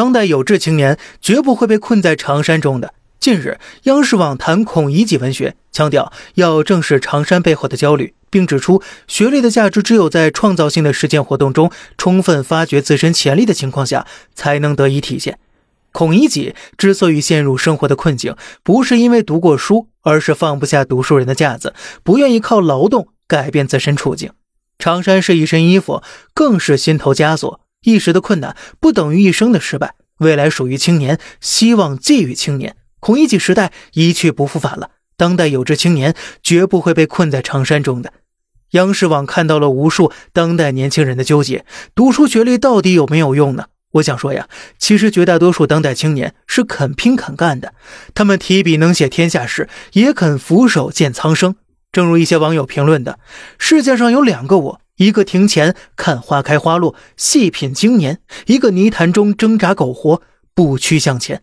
当代有志青年绝不会被困在长衫中的。近日，央视网谈孔乙己文学，强调要正视长衫背后的焦虑，并指出学历的价值只有在创造性的实践活动中充分发掘自身潜力的情况下才能得以体现。孔乙己之所以陷入生活的困境，不是因为读过书，而是放不下读书人的架子，不愿意靠劳动改变自身处境。长衫是一身衣服，更是心头枷锁。一时的困难不等于一生的失败，未来属于青年，希望寄予青年。孔乙己时代一去不复返了，当代有志青年绝不会被困在长衫中的。央视网看到了无数当代年轻人的纠结：读书学历到底有没有用呢？我想说呀，其实绝大多数当代青年是肯拼肯干的，他们提笔能写天下事，也肯俯首见苍生。正如一些网友评论的：“世界上有两个我，一个庭前看花开花落，细品经年；一个泥潭中挣扎苟活，不屈向前。”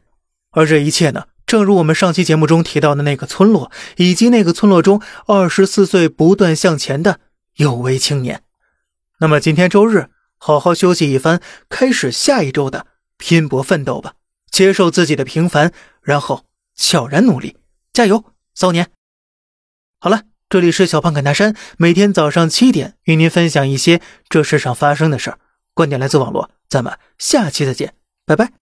而这一切呢？正如我们上期节目中提到的那个村落，以及那个村落中二十四岁不断向前的有为青年。那么今天周日，好好休息一番，开始下一周的拼搏奋斗吧！接受自己的平凡，然后悄然努力，加油，骚年！好了，这里是小胖侃大山，每天早上七点与您分享一些这世上发生的事儿，观点来自网络，咱们下期再见，拜拜。